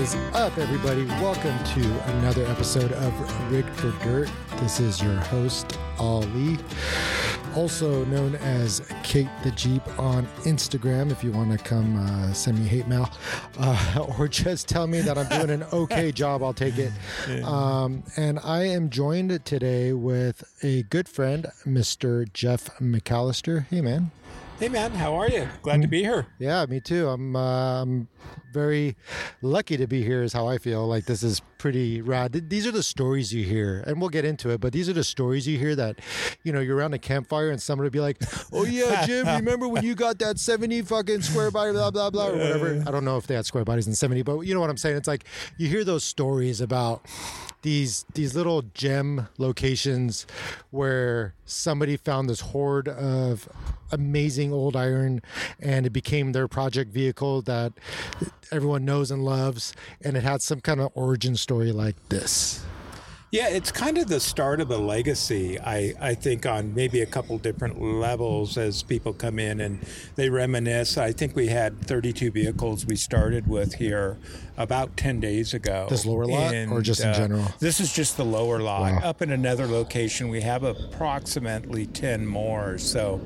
is up, everybody? Welcome to another episode of Rigged for Dirt. This is your host, Ali, also known as Kate the Jeep on Instagram. If you want to come uh, send me hate mail uh, or just tell me that I'm doing an okay job, I'll take it. Um, and I am joined today with a good friend, Mr. Jeff McAllister. Hey, man. Hey man, how are you? Glad to be here. Yeah, me too. I'm uh, I'm very lucky to be here. Is how I feel. Like this is pretty rad. These are the stories you hear, and we'll get into it. But these are the stories you hear that, you know, you're around a campfire and somebody will be like, "Oh yeah, Jim, remember when you got that seventy fucking square body, blah blah blah, or whatever." I don't know if they had square bodies in seventy, but you know what I'm saying. It's like you hear those stories about these these little gem locations where somebody found this hoard of amazing old iron and it became their project vehicle that everyone knows and loves and it had some kind of origin story like this Yeah, it's kind of the start of a legacy, I, I think, on maybe a couple different levels as people come in and they reminisce. I think we had 32 vehicles we started with here about 10 days ago. This lower lot or just in general? This is just the lower lot. Wow. Up in another location, we have approximately 10 more. So,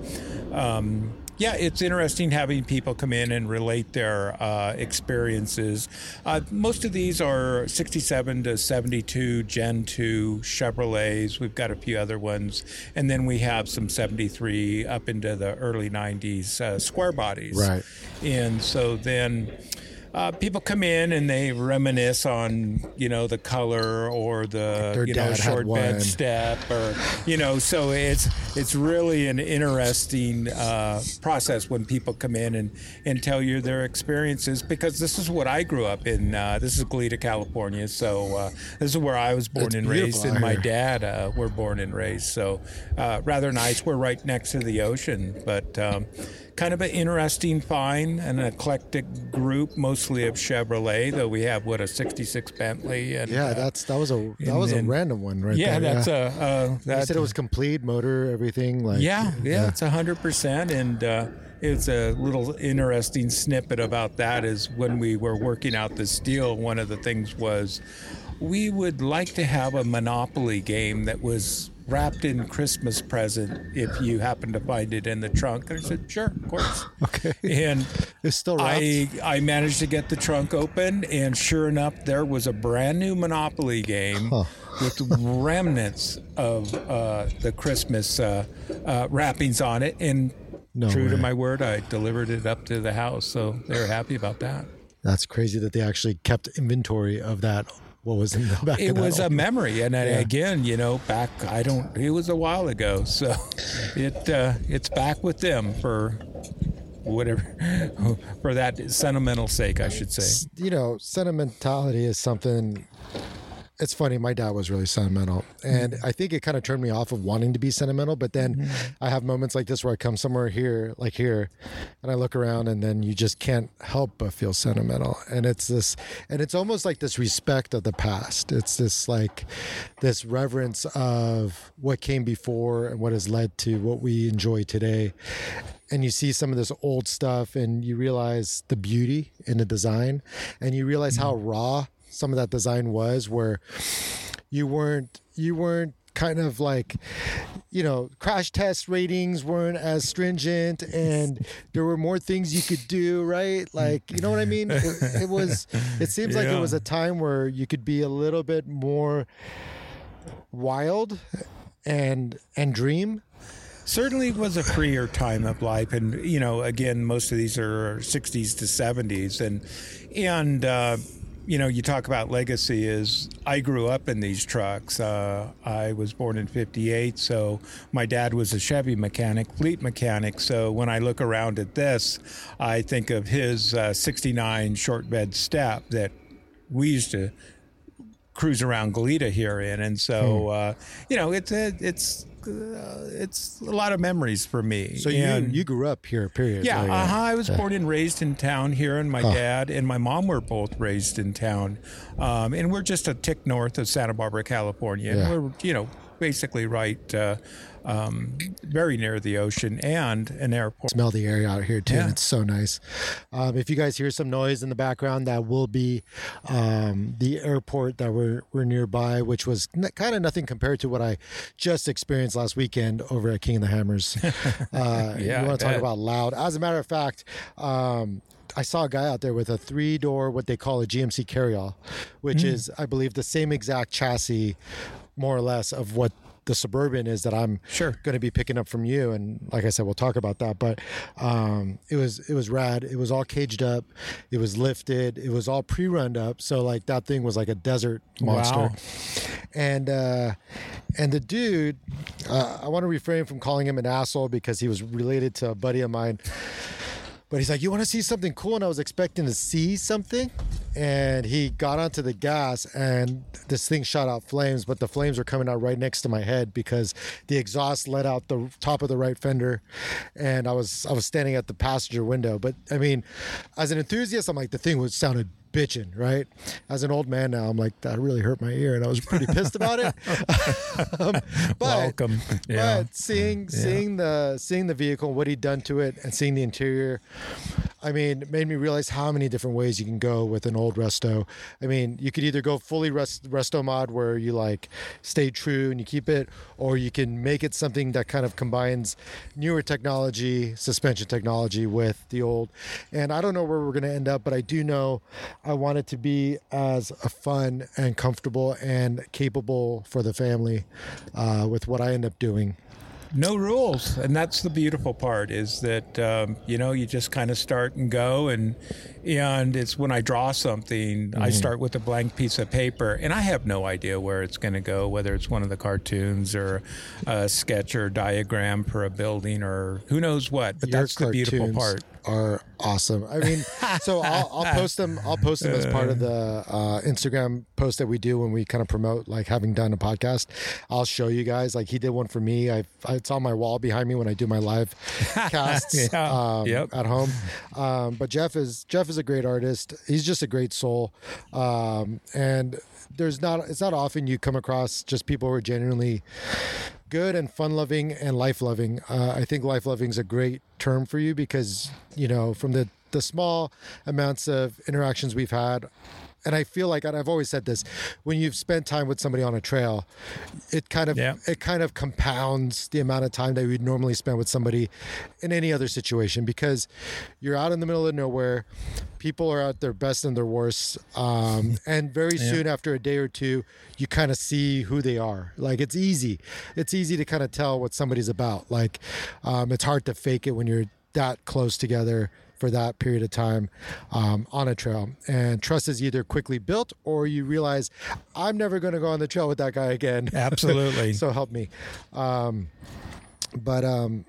um, yeah, it's interesting having people come in and relate their uh, experiences. Uh, most of these are 67 to 72 Gen 2 Chevrolets. We've got a few other ones. And then we have some 73 up into the early 90s uh, square bodies. Right. And so then uh, people come in and they reminisce on you know the color or the Their you know short bed step or you know so it's it's really an interesting uh, process when people come in and and tell you their experiences because this is what I grew up in uh, this is Goleta California. So uh, this is where I was born It's and raised and my dad uh, were born and raised. So uh, rather nice we're right next to the ocean. But um, kind of an interesting find an eclectic group mostly of Chevrolet though we have what a 66 Bentley and yeah uh, that's that was a that and was a random one right there. yeah there that's a uh, you said it was complete motor everything like yeah, yeah, it's a hundred percent, and uh, it's a little interesting snippet about that is when we were working out this deal. One of the things was we would like to have a Monopoly game that was wrapped in Christmas present if you happen to find it in the trunk. And I said, sure, of course. Okay. And it's still wrapped I I managed to get the trunk open, and sure enough, there was a brand new Monopoly game Huh. with remnants of uh, the Christmas uh, uh, wrappings on it. And No true to my word, I delivered it up to the house, so they were happy about that. that's crazy that they actually kept inventory of that what was in the back It of that was a memory, and I- Yeah. again, you know, back I don't. It was a while ago, so it uh, it's back with them for whatever for that sentimental sake, I should say. you know, sentimentality is something. It's funny. My dad was really sentimental, and mm-hmm. I think it kind of turned me off of wanting to be sentimental. But then mm-hmm. I have moments like this where I come somewhere here, like here, and I look around, and then you just can't help but feel sentimental. And it's this, and it's almost like this respect of the past. It's this like this reverence of what came before and what has led to what we enjoy today and you see some of this old stuff and you realize the beauty in the design and you realize how mm-hmm. raw some of that design was where you weren't you weren't kind of like you know crash test ratings weren't as stringent and there were more things you could do right? Like you know what i mean? It, it was it seems like it was a time where you could be a little bit more wild and and dream. Certainly was a freer time of life and you know again most of these are 60s to 70s and and uh, you know you talk about legacy is i grew up in these trucks. Uh, i was born in 58 so my dad was a chevy mechanic fleet mechanic. So when i look around at this i think of his uh, 69 short bed step that we used to cruise around Goleta here in, and so uh, you know it's a, it's uh, it's a lot of memories for me. So you And- you grew up here, period. yeah, Like, uh-huh. I was born and raised in town here, and my dad and my mom were both raised in town. Um, and we're just a tick north of Santa Barbara, California. Yeah. We're, you know, basically right, uh, um, very near the ocean and an airport. Smell the air out here too. Yeah. It's so nice. Um, if you guys hear some noise in the background, that will be um, the airport that we're we're nearby, which was n- kind of nothing compared to what I just experienced last weekend over at King of the Hammers. Uh, Yeah, you want to talk about loud? As a matter of fact. Um, I saw a guy out there with a three door, what they call a GMC carryall, which Hmm. is, I believe, the same exact chassis, more or less, of what the Suburban is that I'm Sure. going to be picking up from you. And like I said, we'll talk about that. But um, it was it was rad. It was all caged up. It was lifted. It was all pre-runned up. So like that thing was like a desert monster. Wow. And uh, and the dude, uh, I want to refrain from calling him an asshole because he was related to a buddy of mine. But he's like, "You want to see something cool?" And I was expecting to see something, and he got onto the gas, and this thing shot out flames. But the flames were coming out right next to my head because the exhaust let out the top of the right fender, and I was I was standing at the passenger window. But I mean, as an enthusiast, I'm like, the thing was sounded bitching, right? As an old man now, I'm like, that really hurt my ear, and I was pretty pissed about it. um, but Welcome. Yeah. but seeing seeing the seeing the vehicle, what he'd done to it, and seeing the interior, I mean, it made me realize how many different ways you can go with an old resto. I mean, you could either go fully rest, resto mod where you like stay true and you keep it, or you can make it something that kind of combines newer technology, suspension technology with the old. And I don't know where we're going to end up, but I do know I want it to be as fun and comfortable and capable for the family uh, with what I end up doing. no rules and that's the beautiful part is that um, you know you just kind of start and go and and it's when i draw something i start with a blank piece of paper and i have no idea where it's going to go whether it's one of the cartoons or a sketch or diagram for a building or who knows what but Your that's the beautiful part. Are awesome. I mean, so I'll, I'll post them. I'll post them as part of the uh, Instagram post that we do when we kind of promote like having done a podcast. I'll show you guys. Like he did one for me. I it's on my wall behind me when I do my live casts Yeah. um, Yep. at home. Um, but Jeff is Jeff is a great artist. He's just a great soul, um, and there's not it's not often you come across just people who are genuinely good and fun loving and life loving. Uh, I think life loving is a great term for you because you know from the the small amounts of interactions we've had. And I feel like and I've always said this: when you've spent time with somebody on a trail, it kind of Yeah. it kind of compounds the amount of time that we'd normally spend with somebody in any other situation because you're out in the middle of nowhere. People are at their best and their worst, um, and very soon after a day or two, you kind of see who they are. Like it's easy, it's easy to kind of tell what somebody's about. Like um, it's hard to fake it when you're that close together for that period of time um, on a trail. And trust is either quickly built or you realize I'm never going to go on the trail with that guy again. Absolutely. so help me. Um, but um,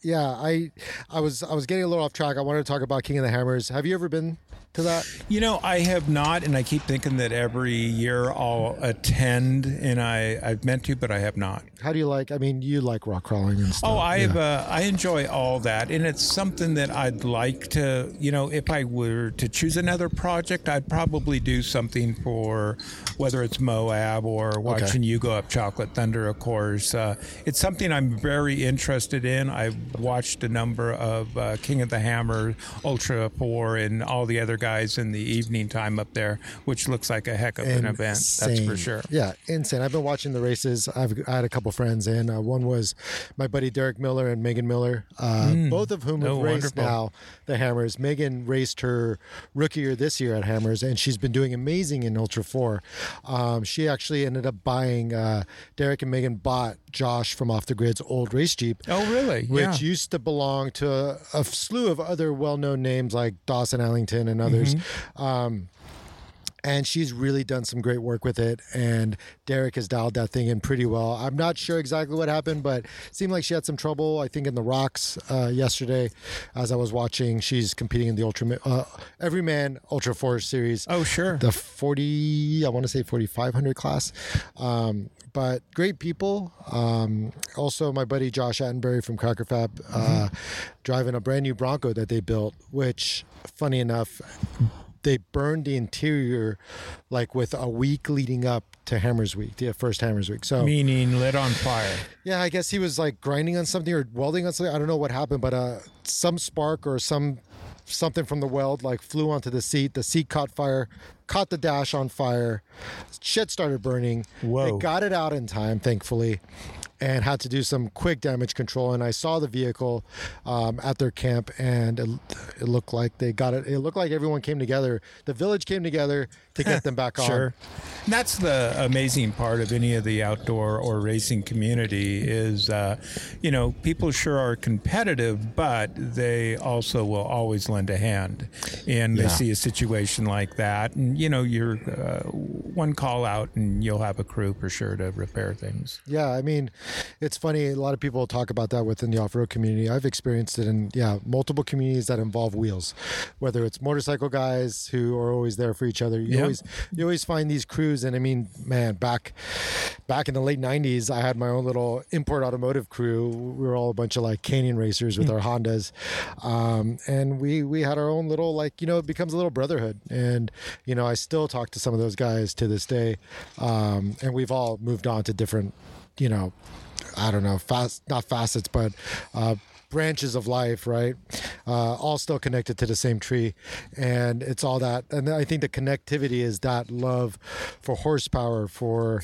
yeah, I I was I was getting a little off track. I wanted to talk about King of the Hammers. Have you ever been to that? You know, I have not, and I keep thinking that every year I'll attend, and I I've meant to, but I have not. How do you like? I mean, you like rock crawling and stuff. Oh, I yeah. have, uh, I enjoy all that, and it's something that I'd like to. You know, if I were to choose another project, I'd probably do something for whether it's Moab or watching you go up Chocolate Thunder. Of course, uh, it's something I'm very interested in. I've watched a number of uh, King of the Hammer, Ultra Four, and all the other guys in the evening time up there, which looks like a heck of an event. That's for sure. Yeah, insane. I've been watching the races. I've I had a couple friends in. Uh, one was my buddy Derek Miller and Megan Miller, uh, both of whom have Oh, raced wonderful. now the Hammers. Megan raced her rookie year this year at Hammers, and she's been doing amazing in Ultra Four. Um, she actually ended up buying. Uh, Derek and Megan bought Josh from Off the Grid's old race Jeep. Oh, really? which yeah. used to belong to a, a slew of other well-known names like Dawson Ellington and others. Mm-hmm. Um, and she's really done some great work with it. And Derek has dialed that thing in pretty well. I'm not sure exactly what happened, but it seemed like she had some trouble. I think in the rocks uh, yesterday, as I was watching, she's competing in the Ultra uh, Everyman Ultra Four Series oh, sure. the 40 i want to say 4500 class um, but great people um, also my buddy josh attenbury from cracker fab uh, driving a brand new bronco that they built which funny enough they burned the interior like with a week leading up to Hammers Week, the first Hammers Week. So Meaning lit on fire. yeah, I guess he was like grinding on something or welding on something. I don't know what happened, but uh, some spark or some something from the weld like flew onto the seat. The seat caught fire, caught the dash on fire. Shit started burning. Whoa. They got it out in time, thankfully, and had to do some quick damage control. And I saw the vehicle um, at their camp, and it, it looked like they got it. It looked like everyone came together. The village came together to get them back on. Sure. And that's the amazing part of any of the outdoor or racing community is, uh, you know, people sure are competitive, but they also will always lend a hand. And they Yeah. see a situation like that, and you know, you're uh, one call out, and you'll have a crew for sure to repair things. Yeah, I mean, it's funny. A lot of people talk about that within the off-road community. I've experienced it in yeah multiple communities that involve wheels, whether it's motorcycle guys who are always there for each other. You Yeah. always you always find these crews, and I mean, man, back back in the late '90s, I had my own little import automotive crew. We were all a bunch of like canyon racers with our Hondas, um, and we we had our own little like you know it becomes a little brotherhood, and you know I still talk to some of those guys to this day, um, and we've all moved on to different you know, I don't know, fast not facets, but uh, branches of life, right? Uh, all still connected to the same tree, and it's all that. And I think the connectivity is that love for horsepower, for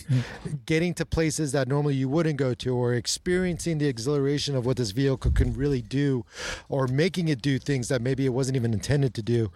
getting to places that normally you wouldn't go to, or experiencing the exhilaration of what this vehicle can really do, or making it do things that maybe it wasn't even intended to do.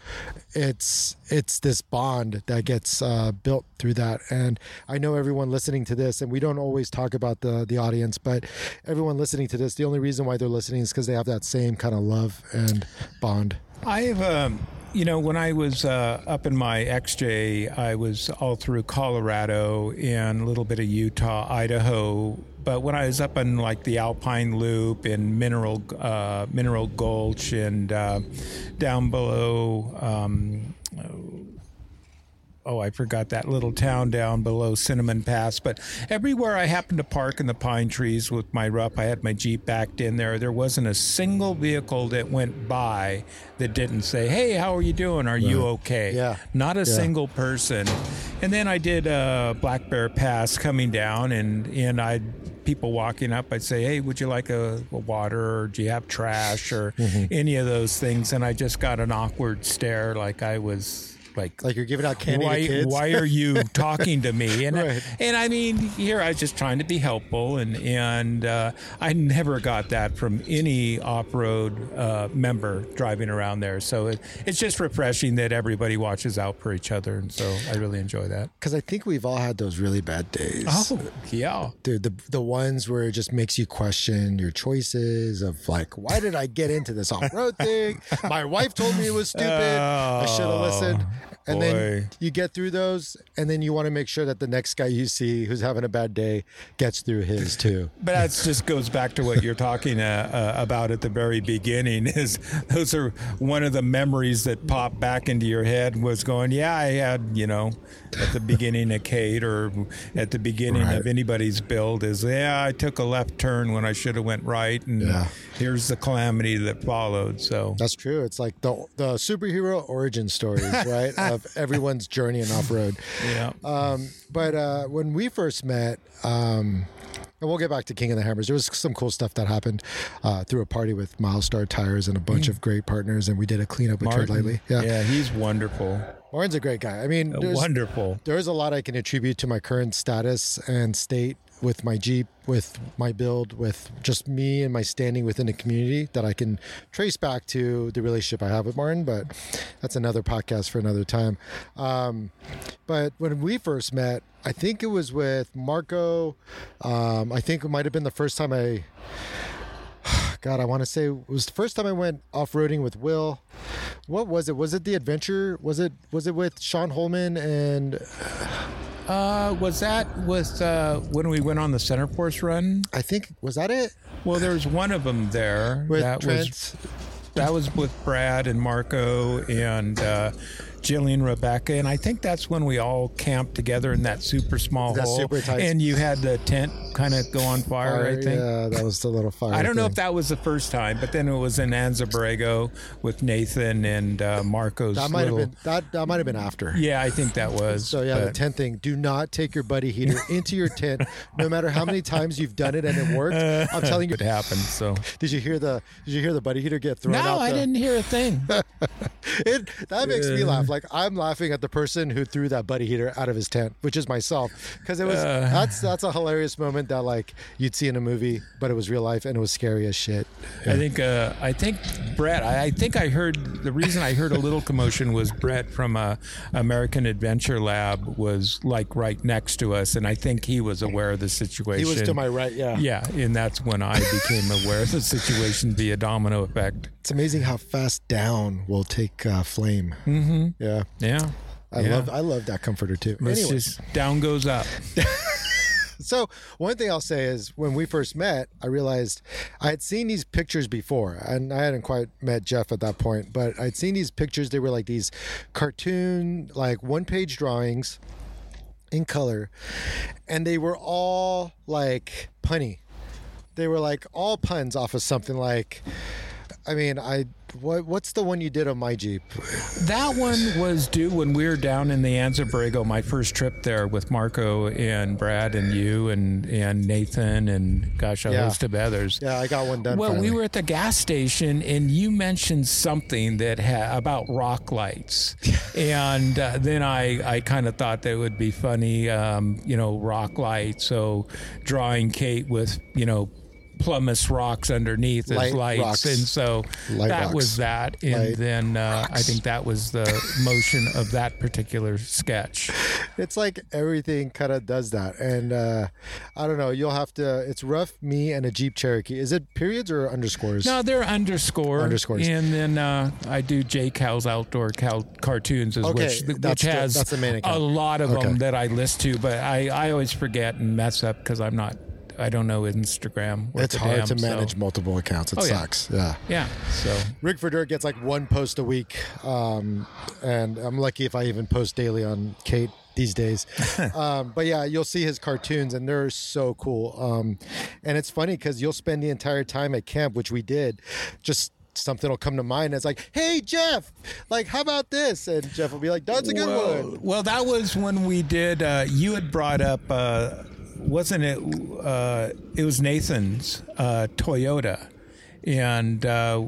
It's it's this bond that gets uh, built through that, and I know everyone listening to this, and we don't always talk about the the audience, but everyone listening to this, the only reason why they're listening is because they have that same kind of love and bond. I've, um, you know, when I was uh, up in my XJ, I was all through Colorado and a little bit of Utah, Idaho. But when I was up in like the Alpine Loop and Mineral uh, Mineral Gulch and uh, down below. Um, oh, I forgot that little town down below Cinnamon Pass. But everywhere I happened to park in the pine trees with my rup, I had my Jeep backed in there. There wasn't a single vehicle that went by that didn't say, Hey, how are you doing? Are you okay? Yeah. Not a Yeah. single person. And then I did uh, Black Bear Pass coming down, and, and I people walking up, I'd say, Hey, would you like a, a water or do you have trash or Mm-hmm. any of those things? And I just got an awkward stare like I was like Like you're giving out candy why, to kids. why are you talking to me? And Right. and I mean, here I was just trying to be helpful, and and uh, I never got that from any off road uh, member driving around there. So it, it's just refreshing that everybody watches out for each other, and so I really enjoy that. Because I think we've all had those really bad days. Oh yeah, Dude, the the ones where it just makes you question your choices of like, why did I get into this off road thing? My wife told me it was stupid. I should have listened. And then you get through those, and then you want to make sure that the next guy you see who's having a bad day gets through his too. But that just goes back to what you're talking uh, uh, about at the very beginning. Is those are one of the memories that pop back into your head was going, yeah, I had you know at the beginning of Kate or at the beginning Right. of anybody's build is yeah, I took a left turn when I should have went right, and Yeah. Here's the calamity that followed. So That's true. It's like the the superhero origin stories, right? of everyone's journey in off road. yeah, Um, but uh, when we first met, um, and we'll get back to King of the Hammers. There was some cool stuff that happened uh, through a party with Milestar Tires and a bunch of great partners, and we did a cleanup with Tread Lightly. Yeah. yeah, he's wonderful, Martin's a great guy. I mean, there's, wonderful. there's a lot I can attribute to my current status and state with my Jeep, with my build, with just me and my standing within the community that I can trace back to the relationship I have with Martin. But that's another podcast for another time. Um, but when we first met, I think it was with Marco. Um, I think it might have been the first time I. God, I want to say it was the first time I went off roading with Will. What was it? Was it the adventure? Was it was it with Sean Holman and Uh, was that with uh, when we went on the Centerforce run? I think was that it Well, there was one of them there with that Trent? was that was with Brad and Marco and uh, Jillian Rebecca, and I think that's when we all camped together in that super small That hole. super tight- and you had the tent kind of go on fire. I think. Yeah, that was the little fire. I don't know if that was the first time, but then it was in Anza-Borrego with Nathan and uh, Marco's. that might have been that. That might have been after. Yeah, I think that was. So yeah, the but- tent thing. Do not take your buddy heater into your tent, no matter how many times you've done it and it worked. I'm telling you. it happened. So Did you hear the Did you hear the buddy heater get thrown no, out? I the- didn't hear a thing. It, that makes me laugh. Like I'm laughing at the person who threw that buddy heater out of his tent, which is myself, because it was Uh. that's that's a hilarious moment that like you'd see in a movie, but it was real life and it was scary as shit. I think uh, I think Brett. I, I think I heard the reason I heard a little commotion was Brett from uh, American Adventure Lab was like right next to us, and I think he was aware of the situation. He was to my right. Yeah. Yeah, and that's when I became aware of the situation via domino effect. It's amazing how fast down will take uh, flame. Mm-hmm. Yeah. Yeah. I Yeah. love I love that comforter too. It's just down goes up. so one thing I'll say is when we first met, I realized I had seen these pictures before, and I hadn't quite met Jeff at that point, but I'd seen these pictures. They were like these cartoon, like one page drawings in color, and they were all like punny. They were like all puns off of something like, I mean, I what what's the one you did on my Jeep? That one was due when we were down in the Anza-Borrego, my first trip there with Marco and Brad and you and, and Nathan and gosh, a Yeah. host of others. Yeah, I got one done. Well, finally. we were at the gas station, and you mentioned something that ha- about rock lights, and uh, then I, I kind of thought that would be funny, um, you know, rock lights. So drawing Kate with you know pumice rocks underneath as Light lights, rocks. and so Light that rocks. was that, and Light then uh, I think that was the motion of that particular sketch. it's like everything kind of does that and uh i don't know you'll have to it's rough me and a jeep cherokee is it periods or underscores No, they're underscore. Underscores. And then uh, I do J Cal's outdoor Cal cartoons, is Okay, which, which has the a lot of Okay. them that I list to, but I, I always forget and mess up because I'm not, I don't know Instagram. worth it's a hard damn, to so- manage multiple accounts it Oh, sucks yeah Yeah. So Rigged for Dirt gets like one post a week, um, and I'm lucky if I even post daily on Kate these days. um, but yeah, you'll see his cartoons, and they're so cool. Um, and it's funny because you'll spend the entire time at camp, which we did, just something will come to mind. And it's like, hey Jeff, like how about this? And Jeff will be like, that's a good well, one. well, that was when we did. Uh, you had brought up, uh, wasn't it? Uh, it was Nathan's uh, Toyota, and uh,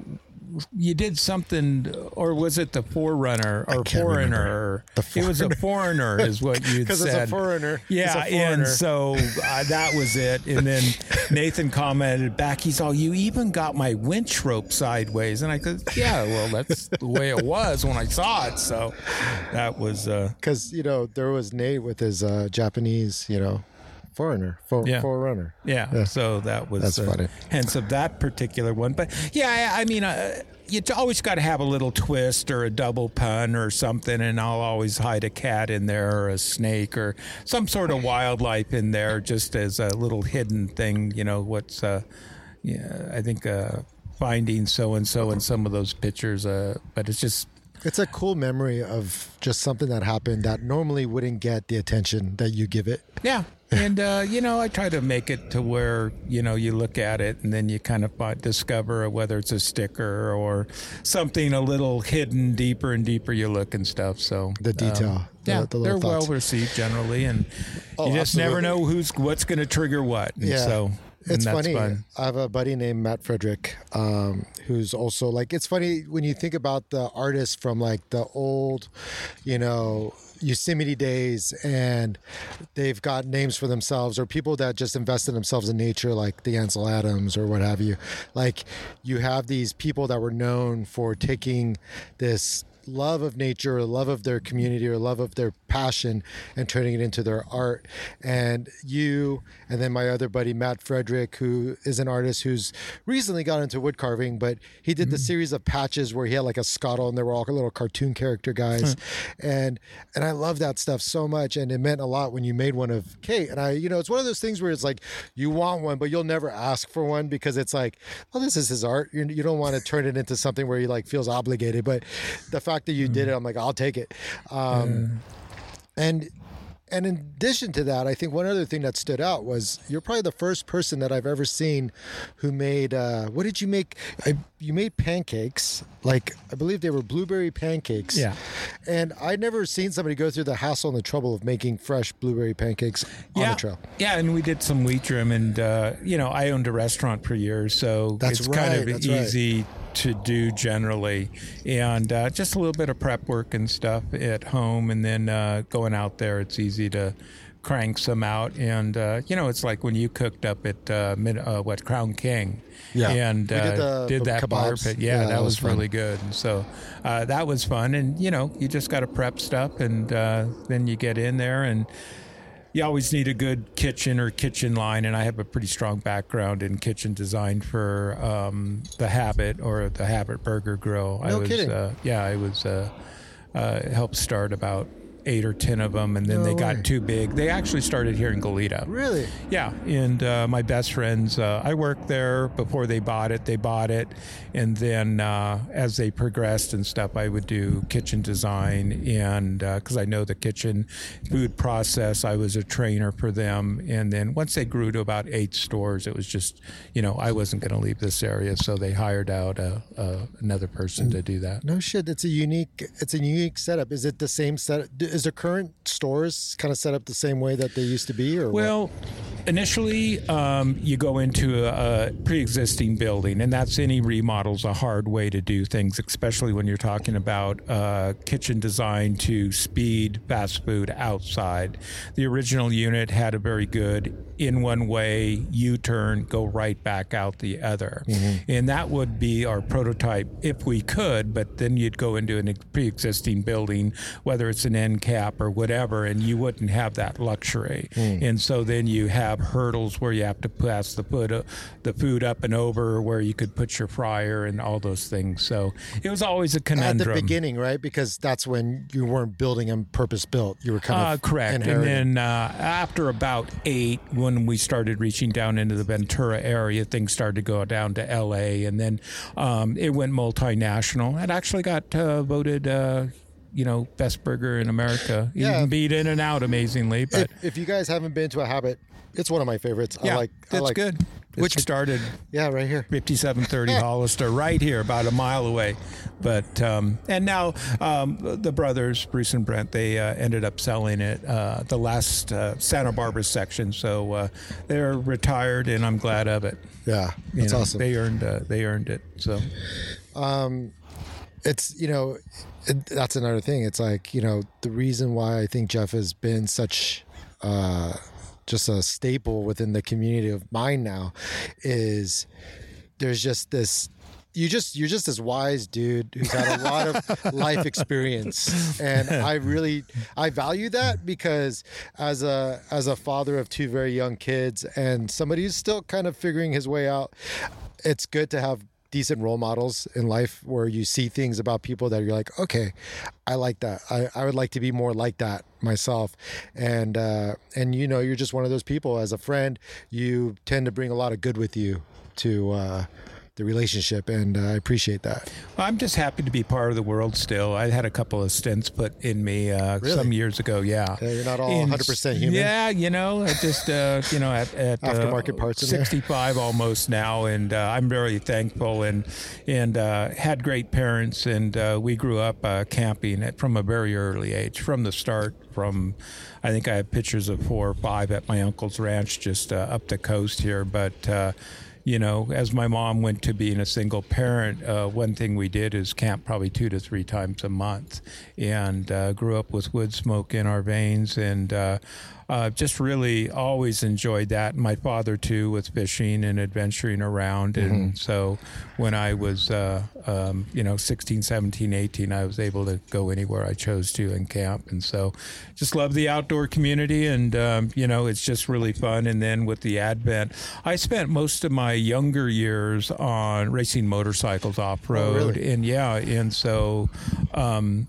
you did something, or was it the Forerunner or can't Foreigner? It was a Foreigner, is what you said. Because it's a foreigner. Yeah, a foreigner. and so uh, that was it. And then Nathan commented back, he's all, "You even got my winch rope sideways," and I said, "Yeah, well, that's the way it was when I saw it." So that was. Uh, Because you know there was Nate with his uh, Japanese, you know, foreigner, for, Yeah. forerunner. Yeah, so that was That's uh, funny. hence of that particular one. But yeah, I, I mean, uh, you always got to have a little twist or a double pun or something, and I'll always hide a cat in there or a snake or some sort of wildlife in there, just as a little hidden thing. You know, what's uh, yeah, I think uh, finding so and so in some of those pictures, uh, but it's just It's a cool memory of just something that happened that normally wouldn't get the attention that you give it. Yeah. And, uh, you know, I try to make it to where, you know, you look at it and then you kind of discover whether it's a sticker or something a little hidden deeper and deeper you look and stuff. So The detail, the- yeah, the little they're thoughts. well received generally. And Oh, you just never know who's what's going to trigger what. And Yeah. So It's funny. fun. I have a buddy named Matt Frederick, um, who's also like. It's funny when you think about the artists from like the old, you know, Yosemite days, and they've got names for themselves, or people that just invested themselves in nature, like the Ansel Adams or what have you. Like you have these people that were known for taking this love of nature or love of their community or love of their passion and turning it into their art. And you and then my other buddy matt frederick who is an artist who's recently got into wood carving but he did the mm. series of patches where he had like a scuttle and they were all little cartoon character guys. And and i love that stuff so much and it meant a lot when you made one of kate. And i you know it's one of those things where it's like you want one but you'll never ask for one because it's like oh this is his art. You, you don't want to turn it into something where he like feels obligated. But the fact fact that you did it, I'm like, I'll take it. Um, And and in addition to that, I think one other thing that stood out was you're probably the first person that I've ever seen who made. Uh, what did you make? I, you made pancakes, like I believe they were blueberry pancakes. Yeah. And I'd never seen somebody go through the hassle and the trouble of making fresh blueberry pancakes on yeah, the trail. Yeah, and we did some wheat trim, and uh, you know, I owned a restaurant for years, so That's it's kind of that's right. To do generally, and uh, just a little bit of prep work and stuff at home, and then uh, going out there, it's easy to crank some out, and uh, you know, it's like when you cooked up at uh, mid, uh, what Crown King. Yeah. and We did uh, the- did that bar kebabs. pit. Yeah, Yeah, that, that was was, really good. And so uh, that was fun. And you know, you just got to prep stuff, and uh, then you get in there, and you always need a good kitchen or kitchen line. And I have a pretty strong background in kitchen design for um, the Habit or the Habit Burger Grill. I No was, kidding. Uh, yeah, I was uh, uh, helped start about eight or ten of them, and then No they way. got too big. They actually started here in Goleta. Really? Yeah, and uh, my best friends, uh, I worked there before they bought it. They bought it, and then uh, as they progressed and stuff, I would do kitchen design, and because I know the kitchen food process, I was a trainer for them. And then once they grew to about eight stores, it was just, you know, I wasn't going to leave this area, so they hired out a, a, another person to do that. No shit. It's a unique. It's a unique setup. Is it the same set? Is the current stores kind of set up the same way that they used to be, or what? Well, initially, um, you go into a, a pre-existing building, and that's any remodel's a hard way to do things, especially when you're talking about uh, kitchen design to speed fast food outside. The original unit had a very good in one way U-turn, go right back out the other, and that would be our prototype if we could. But then you'd go into a pre-existing building, whether it's an end cap or whatever, and you wouldn't have that luxury. And so then you have hurdles where you have to pass the food, uh, the food up and over, where you could put your fryer and all those things. So it was always a conundrum at the beginning, right? Because that's when you weren't building them purpose built. You were kind Uh, of correct. inheriting. And then uh, after about eight, when we started reaching down into the Ventura area, things started to go down to LA, and then um, it went multinational. It actually got uh, voted. You know, best burger in America. You Yeah. can beat In and Out amazingly, but if, if you guys haven't been to a habit, it's one of my favorites. yeah, I like. I that's like, good. Which Which started Yeah, right here. 5730 Hollister, right here, about a mile away. But um, and now um, the brothers Bruce and Brent they uh, ended up selling it uh, the last uh, Santa Barbara section, so uh, they're retired, and I'm glad of it. Yeah, You know, awesome. They earned uh, they earned it. So it's you know that's another thing. It's like you know the reason why i think jeff has been such uh just a staple within the community of mine now is there's just this you just you're just this wise dude who's had a lot of life experience. And i really i value that because as a as a father of two very young kids and somebody who's still kind of figuring his way out it's good to have decent role models in life where you see things about people that you're like okay i like that. I, I would like to be more like that myself. And uh and you know you're just one of those people. As a friend you tend to bring a lot of good with you to uh the relationship and uh, i appreciate that I'm just happy to be part of the world still. I had a couple of stints put in me uh, Really? some years ago. Yeah, Yeah, you're not all 100% human. Yeah, you know, I just uh, you know at, at uh, Aftermarket parts in there. 65 almost now, and uh, I'm very thankful and and uh, had great parents, and uh, we grew up uh, camping at, from a very early age, from the start. From I think I have pictures of four or five at my uncle's ranch just uh, up the coast here, but. Uh, you know, as my mom went to being a single parent, uh, one thing we did is camp probably two to three times a month, and uh, grew up with wood smoke in our veins, and uh, just really always enjoyed that. My father too, with fishing and adventuring around, and so when I was, uh, um, you know, 16, 17, 18, I was able to go anywhere I chose to and camp, and so just love the outdoor community, and um, you know, it's just really fun. And then with the advent, I spent most of my younger years on racing motorcycles off road, really? and yeah, and so. Um,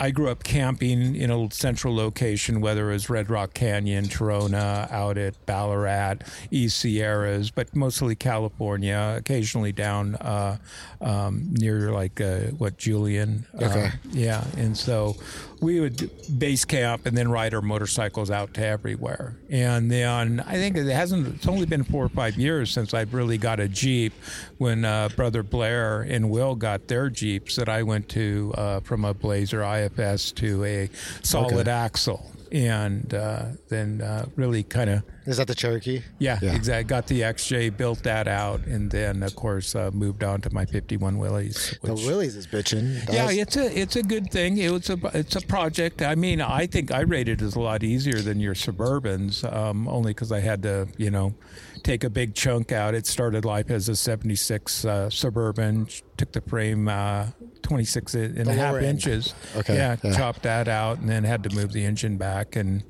I grew up camping in a central location, whether it was Red Rock Canyon, Trona, out at Ballarat, East Sierras, but mostly California, occasionally down uh, um, near like uh, what Julian. Uh, Okay. yeah, and so we would base camp and then ride our motorcycles out to everywhere. And then I think it hasn't. It's only been four or five years since I've really got a Jeep. When uh, brother Blair and Will got their Jeeps, that I went to uh, from a Blazer IFS to a solid Okay. axle, and uh, then uh, really kind of Is that the Cherokee? yeah, Yeah. exactly. Got the XJ, built that out, and then of course uh, moved on to my 51 Willys. The Willys is bitching. That yeah, was- it's a it's a good thing. It was a it's a project. I mean, I think I rated it as a lot easier than your Suburbans, um, only because I had to you know take a big chunk out. It started life as a '76 uh, Suburban. Took the frame uh, 26 and a half end. inches. Okay, Yeah, yeah. chopped that out, and then had to move the engine back and.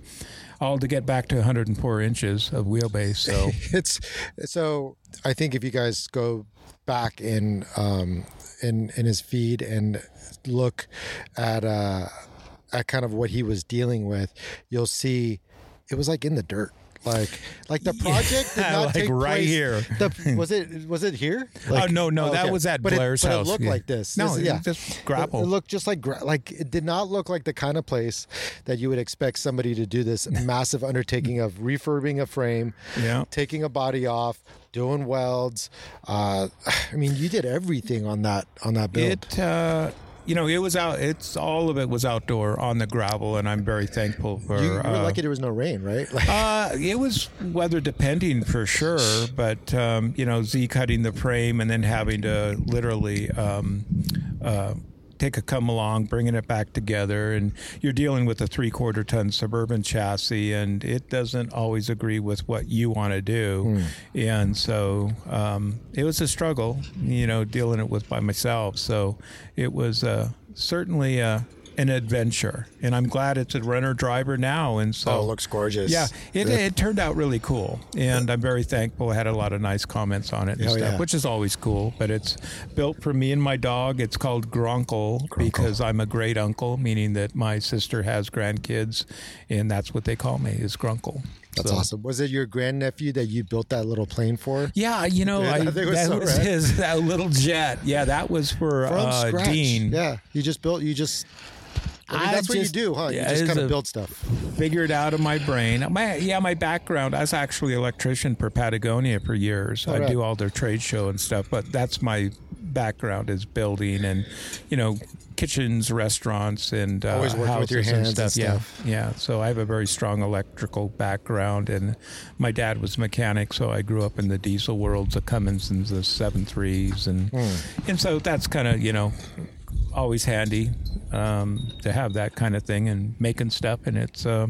All to get back to 104 inches of wheelbase. So it's so I think if you guys go back in um in in his feed and look at uh at kind of what he was dealing with, you'll see it was like in the dirt. Like like the project did not Like take right place- here. The, was it was it here? Oh Like- no, no, that okay. was at but Blair's it, but it looked yeah. like this. No, This yeah, just It, grapple. it looked just like like it did not look like the kind of place that you would expect somebody to do this massive undertaking of refurbing a frame, Yeah. taking a body off, doing welds. Uh, I mean, you did everything on that on that build. It, uh, you know, it was out. It's all of it was outdoor on the gravel, and I'm very thankful for. you, you were uh, lucky there was no rain, right? Like, Uh, it was weather depending for sure, but um, you know, Z cutting the frame and then having to literally um, uh, take a come along, bringing it back together, and you're dealing with a three quarter ton suburban chassis, and it doesn't always agree with what you want to do, and so um, it was a struggle, you know, dealing it with by myself. So it was uh, certainly. Uh, an adventure, and I'm glad it's a runner driver now. And so oh, it looks gorgeous. yeah, it, it turned out really cool, and I'm very thankful. I had a lot of nice comments on it and Oh, stuff, yeah. which is always cool. But it's built for me and my dog. It's called Grunkle, because I'm a great uncle, meaning that my sister has grandkids, and that's what they call me is Grunkle. That's So- awesome. Was it your grandnephew that you built that little plane for? Yeah, you know, Yeah, I, was that so was rad. his that little jet. Yeah, that was for From uh, scratch. Dean. Yeah, you just built. You just. I mean, I that's what just- you do, huh? yeah, you just kind of build stuff. Figure it out of my brain. My yeah, my background. I was actually an electrician for Patagonia for years. I right. do all their trade show and stuff, but that's my background is building and you know kitchens, restaurants, and uh, Always working with your hands and Yeah, stuff. yeah. So I have a very strong electrical background, and my dad was a mechanic, so I grew up in the diesel worlds, the Cummins and the seven threes, and Hmm. and so that's kind of you know always handy um, to have that kind of thing and making stuff, and it's uh,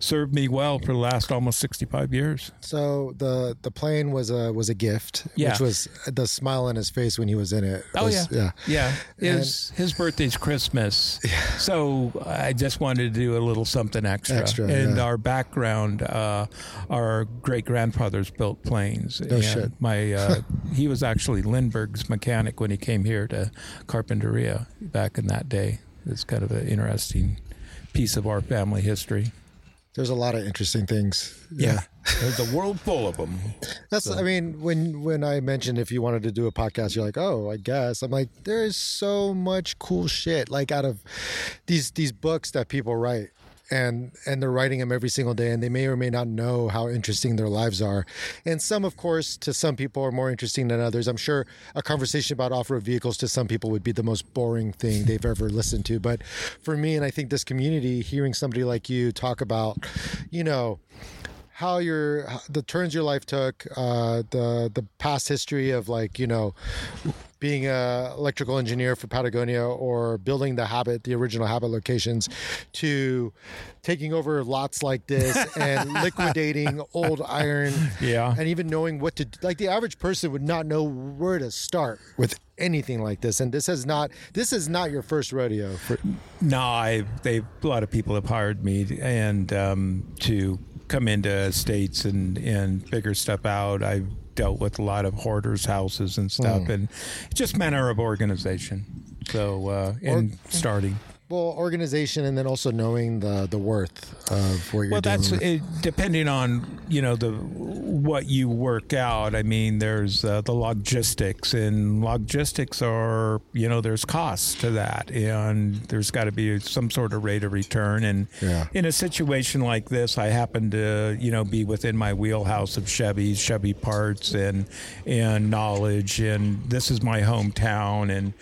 served me well for the last almost sixty-five years. So the the plane was a was a gift, Yeah. which was the smile on his face when he was in it. Oh was- yeah, yeah. yeah. His his birthday's Christmas, so I just wanted to do a little something extra. Extra, and yeah. our background, uh, our great grandfathers built planes. No and shit. My uh, he was actually Lindbergh's mechanic when he came here to Carpinteria back in that day. It's kind of an interesting piece of our family history. There's a lot of interesting things. Yeah. There's a world full of them. That's I mean, when when I mentioned if you wanted to do a podcast, you're like, oh, I guess. I'm like, there is so much cool shit like out of these these books that people write. And and they're writing them every single day, and they may or may not know how interesting their lives are. And some, of course, to some people are more interesting than others. I'm sure a conversation about off-road vehicles to some people would be the most boring thing they've ever listened to. But for me, and I think this community, hearing somebody like you talk about, you know, how your the turns your life took, uh, the the past history of like you know being a electrical engineer for Patagonia or building the habit, the original habit locations, to taking over lots like this and liquidating old iron, Yeah. and even knowing what to like. The average person would not know where to start with anything like this, and this is not this is not your first rodeo. For, No, I they a lot of people have hired me and um, to come into states and and figure stuff out. I've dealt with a lot of hoarders' houses and stuff, Hmm. and just manner of organization. So uh, and starting. Well, organization, and then also knowing the the worth of what you're well, that's it, depending on you know the what you work out. I mean, there's uh, the logistics, and logistics are you know there's costs to that, and there's got to be some sort of rate of return. And Yeah. in a situation like this, I happen to you know be within my wheelhouse of Chevy, Chevy parts, and and knowledge, and this is my hometown, and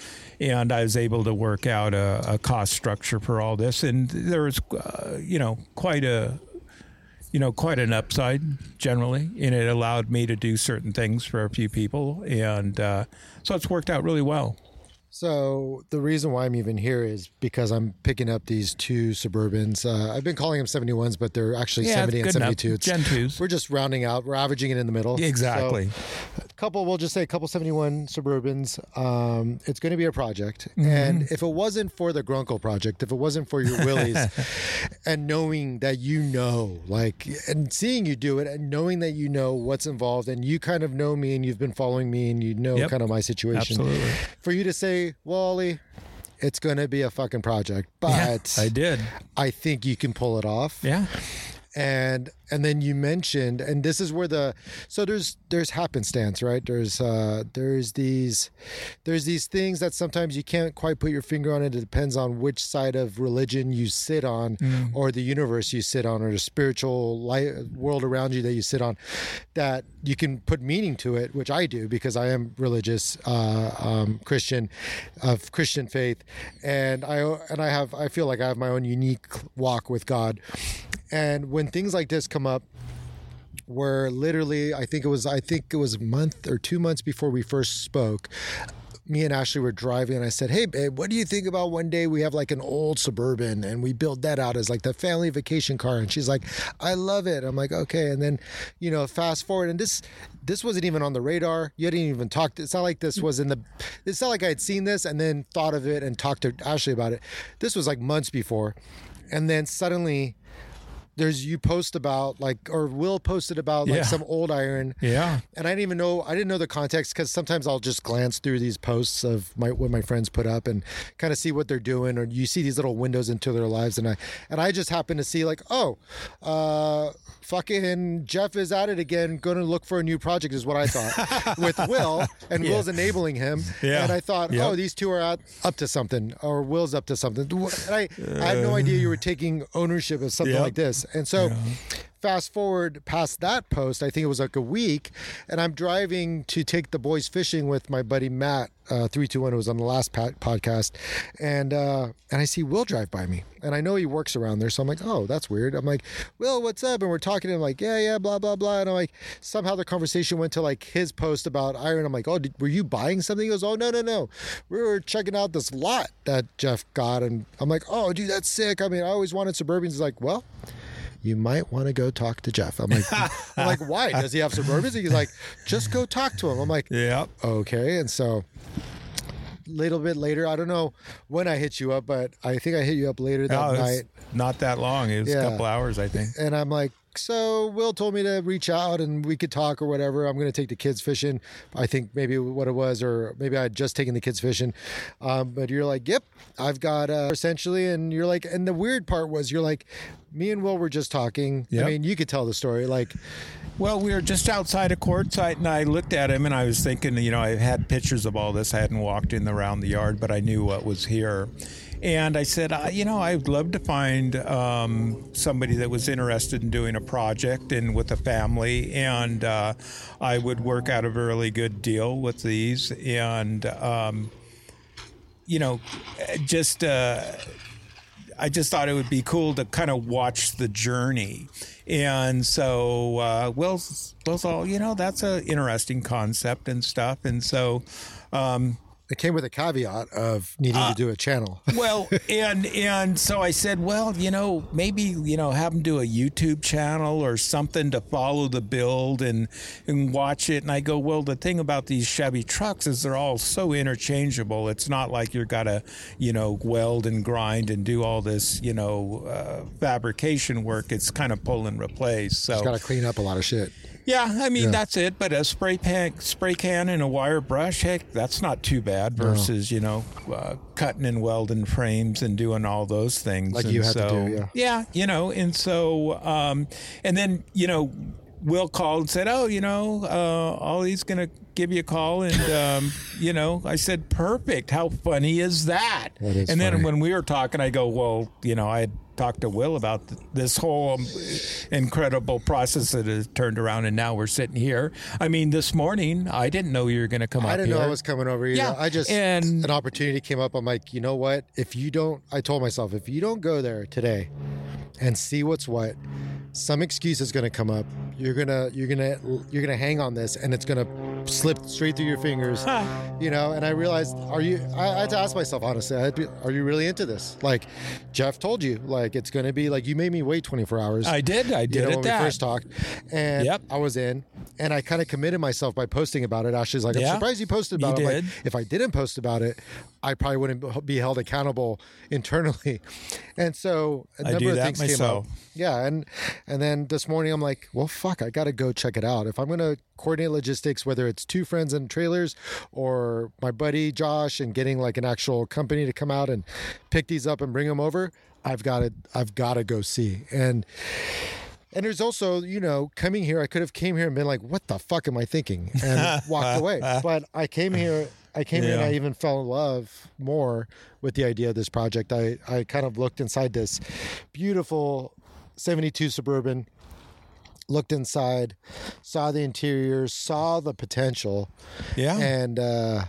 and I was able to work out a, a cost structure for all this, and there was uh, you know quite a you know quite an upside generally, and it allowed me to do certain things for a few people, and uh, so it's worked out really well. So the reason why I'm even here is because I'm picking up these two Suburbans. Uh, I've been calling them 71s, but they're actually Yeah, 70 and 72. It's- Gen 2s. We're just rounding out. We're averaging it in the middle. Exactly. So, a couple, we'll just say a couple 71 Suburbans. Um, it's going to be a project. Mm-hmm. And if it wasn't for the Grunkle project, if it wasn't for your Willies and knowing that you know, like, and seeing you do it and knowing that you know what's involved and you kind of know me and you've been following me and you know Yep. kind of my situation. Absolutely. For you to say, well, Ollie, it's going to be a fucking project, but Yeah, I did. I think you can pull it off Yeah. And and then you mentioned and this is where the so there's there's happenstance right? There's uh there's these there's these things that sometimes you can't quite put your finger on. It it depends on which side of religion you sit on or the universe you sit on or the spiritual light world around you that you sit on that you can put meaning to it which i do because i am religious uh um christian of christian faith. And i and i have i feel like i have my own unique walk with god and when things like this come up, where literally, I think it was, I think it was a month or two months before we first spoke. Me and Ashley were driving, and I said, "Hey, babe, what do you think about one day we have like an old suburban and we build that out as like the family vacation car?" And she's like, "I love it." I'm like, "Okay." And then, you know, fast forward, and this this wasn't even on the radar. You hadn't even talked. It's not like this was in the. It's not like I had seen this and then thought of it and talked to Ashley about it. This was like months before, and then suddenly there's you post about like or Will posted about like Yeah. some old iron. Yeah. And I didn't even know I didn't know the context because sometimes I'll just glance through these posts of my what my friends put up and kind of see what they're doing or you see these little windows into their lives and I and I just happen to see like oh uh fucking Jeff is at it again going to look for a new project is what I thought with Will and Will's enabling him Yeah. and I thought Yep. oh these two are at, up to something or Will's up to something and I, I had no idea you were taking ownership of something Yep. like this and so fast forward past that post, I think it was like a week, and I'm driving to take the boys fishing with my buddy Matt, uh, three two one, who was on the last pa- podcast, and uh, and I see Will drive by me, and I know he works around there, so I'm like, oh, that's weird. I'm like, Will, what's up? And we're talking, and I'm like, yeah, yeah, blah blah blah, and I'm like, somehow the conversation went to like his post about iron. I'm like, oh, did, were you buying something? He goes, oh no no no, we were checking out this lot that Jeff got, and I'm like, oh dude, that's sick. I mean, I always wanted Suburbans. He's like, well you might want to go talk to Jeff. I'm like, I'm like, why? Does he have Suburbans? He's like, just go talk to him. I'm like, Yeah. okay. And so little bit later, I don't know when I hit you up, but I think I hit you up later that Oh, night. not that long. It was Yeah. a couple hours, I think. And I'm like, so Will told me to reach out and we could talk or whatever. I'm going to take the kids fishing. I think maybe what it was, or maybe I had just taken the kids fishing. Um, but you're like, yep, I've got uh, essentially. And you're like, and the weird part was, you're like, me and Will were just talking. Yep. I mean, you could tell the story. Like, Well, we were just outside a Quartzsite, and I looked at him, and I was thinking, you know, I had pictures of all this. I hadn't walked in around the yard, but I knew what was here. And I said, you know, I'd love to find um, somebody that was interested in doing a project and with a family, and uh, I would work out a really good deal with these. And, um, you know, just. Uh, I just thought it would be cool to kind of watch the journey. And so uh, Will's, Will's all, you know, that's an interesting concept and stuff. And so, um, it came with a caveat of needing Uh, to do a channel. well, and and so I said, well, you know, maybe you know, have them do a YouTube channel or something to follow the build and and watch it. And I go, well, the thing about these Chevy trucks is they're all so interchangeable. It's not like you're gotta, you know, weld and grind and do all this, you know, uh, fabrication work. It's kind of pull and replace. So Got to clean up a lot of shit. Yeah, I mean Yeah. that's it. But a spray pan, spray can, and a wire brush, heck, that's not too bad. Versus you know uh, cutting and welding frames and doing all those things. Like And you had to so, do, yeah. Yeah, you know, and so um, and then you know, Will called and said, "Oh, you know, uh, Ollie's gonna give you a call," and um, you know, I said, "Perfect. How funny is that?" That is and then when we were talking, I go, "Well, you know, I had talked to Will about th- this whole um, incredible process that has turned around, and now we're sitting here. I mean, this morning I didn't know you were going to come up here. I didn't here. know I was coming over either. Yeah, I just and- an opportunity came up. I'm like, you know what? If you don't, I told myself, if you don't go there today and see what's what, some excuse is going to come up. You're gonna, you're gonna, you're gonna hang on this, and it's gonna slip straight through your fingers. You know. And I realized, are you? I, I had to ask myself honestly, to, are you really into this? Like, Jeff told you, like it's gonna be like you made me wait 24 hours. I did. I did you know, when that. we first talked. And Yep. I was in, and I kind of committed myself by posting about it. Ashley's like, I'm Yeah. surprised you posted You about it. I'm like, if I didn't post about it, I probably wouldn't be held accountable internally. And so a number of things myself. came up. Yeah, and and then this morning I'm like, well, fuck, I got to go check it out. If I'm gonna coordinate logistics, whether it's two friends and trailers or my buddy Josh and getting like an actual company to come out and pick these up and bring them over, I've got to I've got to go see and. And there's also, you know, coming here, I could have came here and been like, "What the fuck am I thinking?" and walked away. But I came here, I came here, and I even fell in love more with the idea of this project. I I kind of looked inside this beautiful '72 Suburban, looked inside, saw the interior, saw the potential, Yeah. and uh,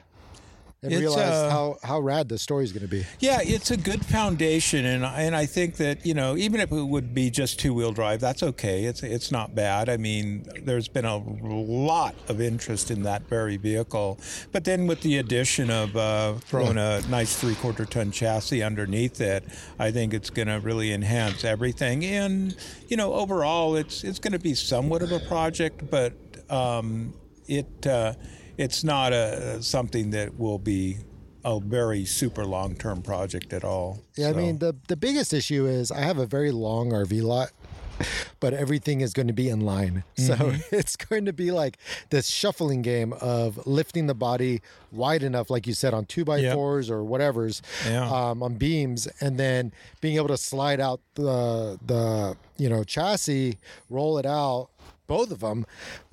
and It's, realized uh, how how rad the story's going to be. Yeah, it's a good foundation, and and I think that you know even if it would be just two wheel drive, that's okay. It's it's not bad. I mean, there's been a lot of interest in that very vehicle, but then with the addition of uh, throwing a nice three quarter ton chassis underneath it, I think it's going to really enhance everything. And you know, overall, it's it's going to be somewhat of a project, but um, it uh, it's not a something that will be a very super long term project at all. Yeah, I mean the the biggest issue is I have a very long RV lot, but everything is going to be in line. So Mm-hmm. it's going to be like this shuffling game of lifting the body wide enough, like you said, on two by Yep. fours or whatever's, Yeah. um, on beams, and then being able to slide out the the you know chassis, roll it out, both of them,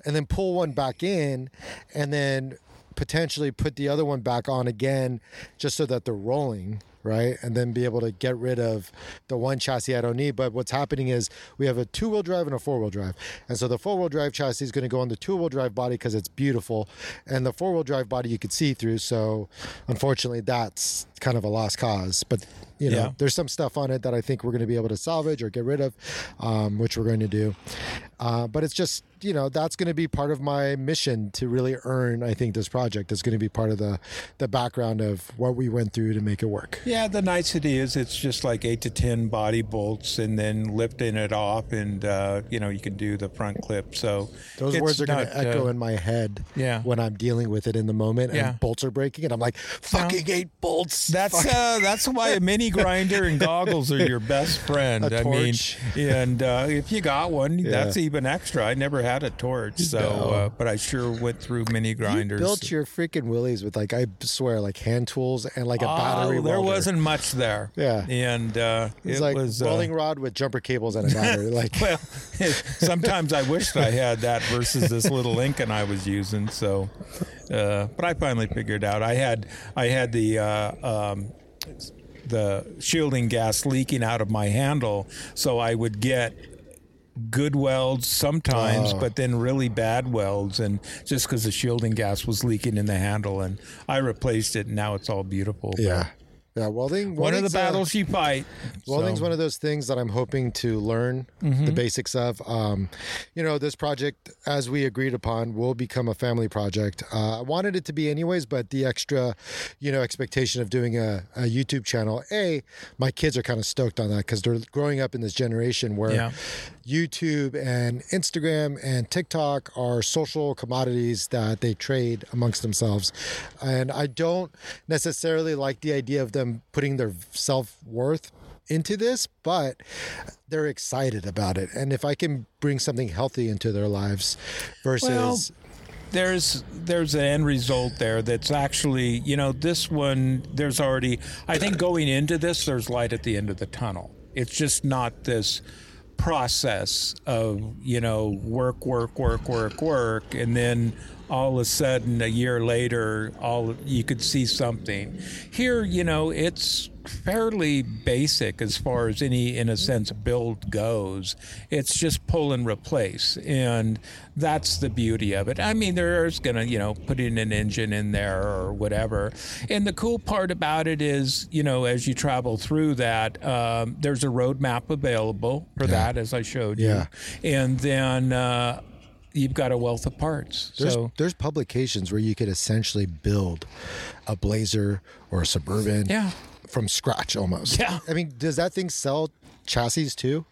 and then pull one back in, and then potentially put the other one back on again just so that they're rolling right and then be able to get rid of the one chassis i don't need. But what's happening is we have a two-wheel drive and a four-wheel drive. And so the four-wheel drive chassis is going to go on the two-wheel drive body because it's beautiful. And the four-wheel drive body you could see through. So unfortunately that's kind of a lost cause. But you know Yeah. there's some stuff on it that i think we're going to be able to salvage or get rid of um, which we're going to do uh, but it's just you know that's going to be part of my mission to really earn i think this project is going to be part of the the background of what we went through to make it work Yeah, the nicety is it's just like eight to ten body bolts, and then lifting it off, and uh, you know you can do the front clip. So those words are going to echo uh, in my head yeah. when i'm dealing with it in the moment and Yeah. bolts are breaking and i'm like fucking eight bolts That's Fuck. uh, that's why a mini grinder and goggles are your best friend. A I mean, and uh, if you got one, that's even extra. I never had a torch, so No. uh, but I sure went through mini you grinders. built your freaking willies with like i swear like hand tools and like a battery Oh, there welder. wasn't much there. Yeah. and uh, it's it like was uh, welding rod with jumper cables and a battery like Well, sometimes I wished I had that versus this little Lincoln I was using. So, uh, but I finally figured out I had I had the uh, um, the shielding gas leaking out of my handle, so I would get good welds sometimes, Oh. but then really bad welds, and just because the shielding gas was leaking in the handle, and I replaced it, and now it's all beautiful. But yeah welding One of the uh, battles you fight. Welding's so- one of those things that I'm hoping to learn the basics of. Um, you know, this project, as we agreed upon, will become a family project. Uh, I wanted it to be anyways, but the extra, you know, expectation of doing a, a YouTube channel, a, my kids are kind of stoked on that because they're growing up in this generation where Yeah. YouTube and Instagram and TikTok are social commodities that they trade amongst themselves. And I don't necessarily like the idea of them putting their self worth into this, but they're excited about it. And if I can bring something healthy into their lives versus Well, there's there's an end result there that's actually you know this one there's already I think going into this there's light at the end of the tunnel. It's just not this process of you know work work work work work and then all of a sudden a year later all you could see something. Here you know it's fairly basic as far as any in a sense build goes. It's just pull and replace and that's the beauty of it. I mean there's gonna you know put in an engine in there or whatever. And the cool part about it is you know as you travel through that um, there's a roadmap available for that as i showed Yeah. you and then uh, you've got a wealth of parts there's, so there's publications where you could essentially build a Blazer or a Suburban yeah from scratch almost. Yeah. I mean, does that thing sell chassis too?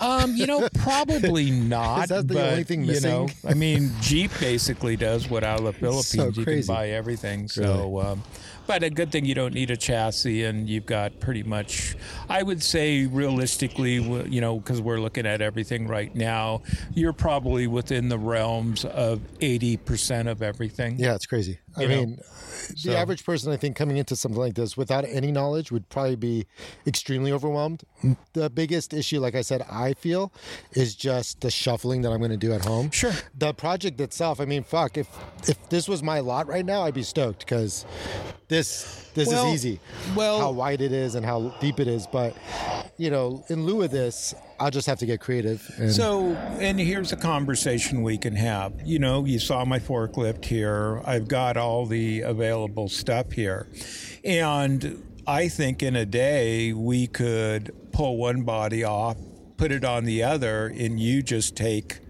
Um, you know, probably not. Is that the but, only thing You know, missing? I mean, Jeep basically does what out of the Philippines you can buy everything. So, um, but a good thing you don't need a chassis, and you've got pretty much. I would say realistically, you know, because we're looking at everything right now, you're probably within the realms of eighty percent of everything. Yeah, it's crazy. I know, mean, the average person, I think, coming into something like this without any knowledge would probably be extremely overwhelmed. The biggest issue, like I said, I feel is just the shuffling that I'm going to do at home. Sure. The project itself, I mean, fuck, if if this was my lot right now, I'd be stoked because this this Well- is easy. well- how wide it is and how deep it is, but you know, in lieu of this, I'll just have to get creative. And So, and here's a conversation we can have. You know, you saw my forklift here. I've got all the available stuff here. And I think in a day we could pull one body off, put it on the other, and you just take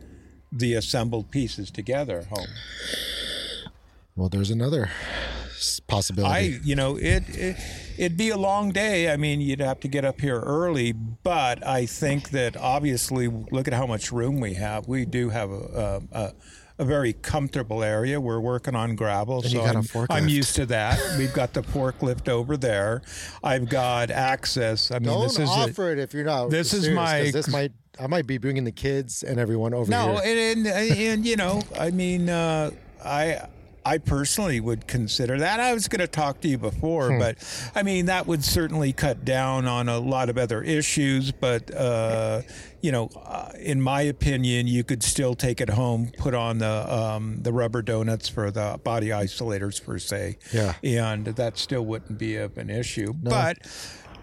the assembled pieces together home. well, there's another possibility. I, you know, it, it it'd be a long day. I mean, you'd have to get up here early, but I think that obviously, look at how much room we have. We do have a. a, a a very comfortable area. We're working on gravel, you so got a I'm, forklift. I'm used to that. We've got the forklift over there. I've got access. I mean, Don't this is a- offer it if you're not. this is my- This might. I might be bringing the kids and everyone over No, here. and, and and you know, I mean, uh, I I personally would consider that. I was going to talk to you before, but I mean, that would certainly cut down on a lot of other issues. But uh, you know, uh, in my opinion, you could still take it home, put on the um, the rubber donuts for the body isolators per se, Yeah. and that still wouldn't be of an issue. But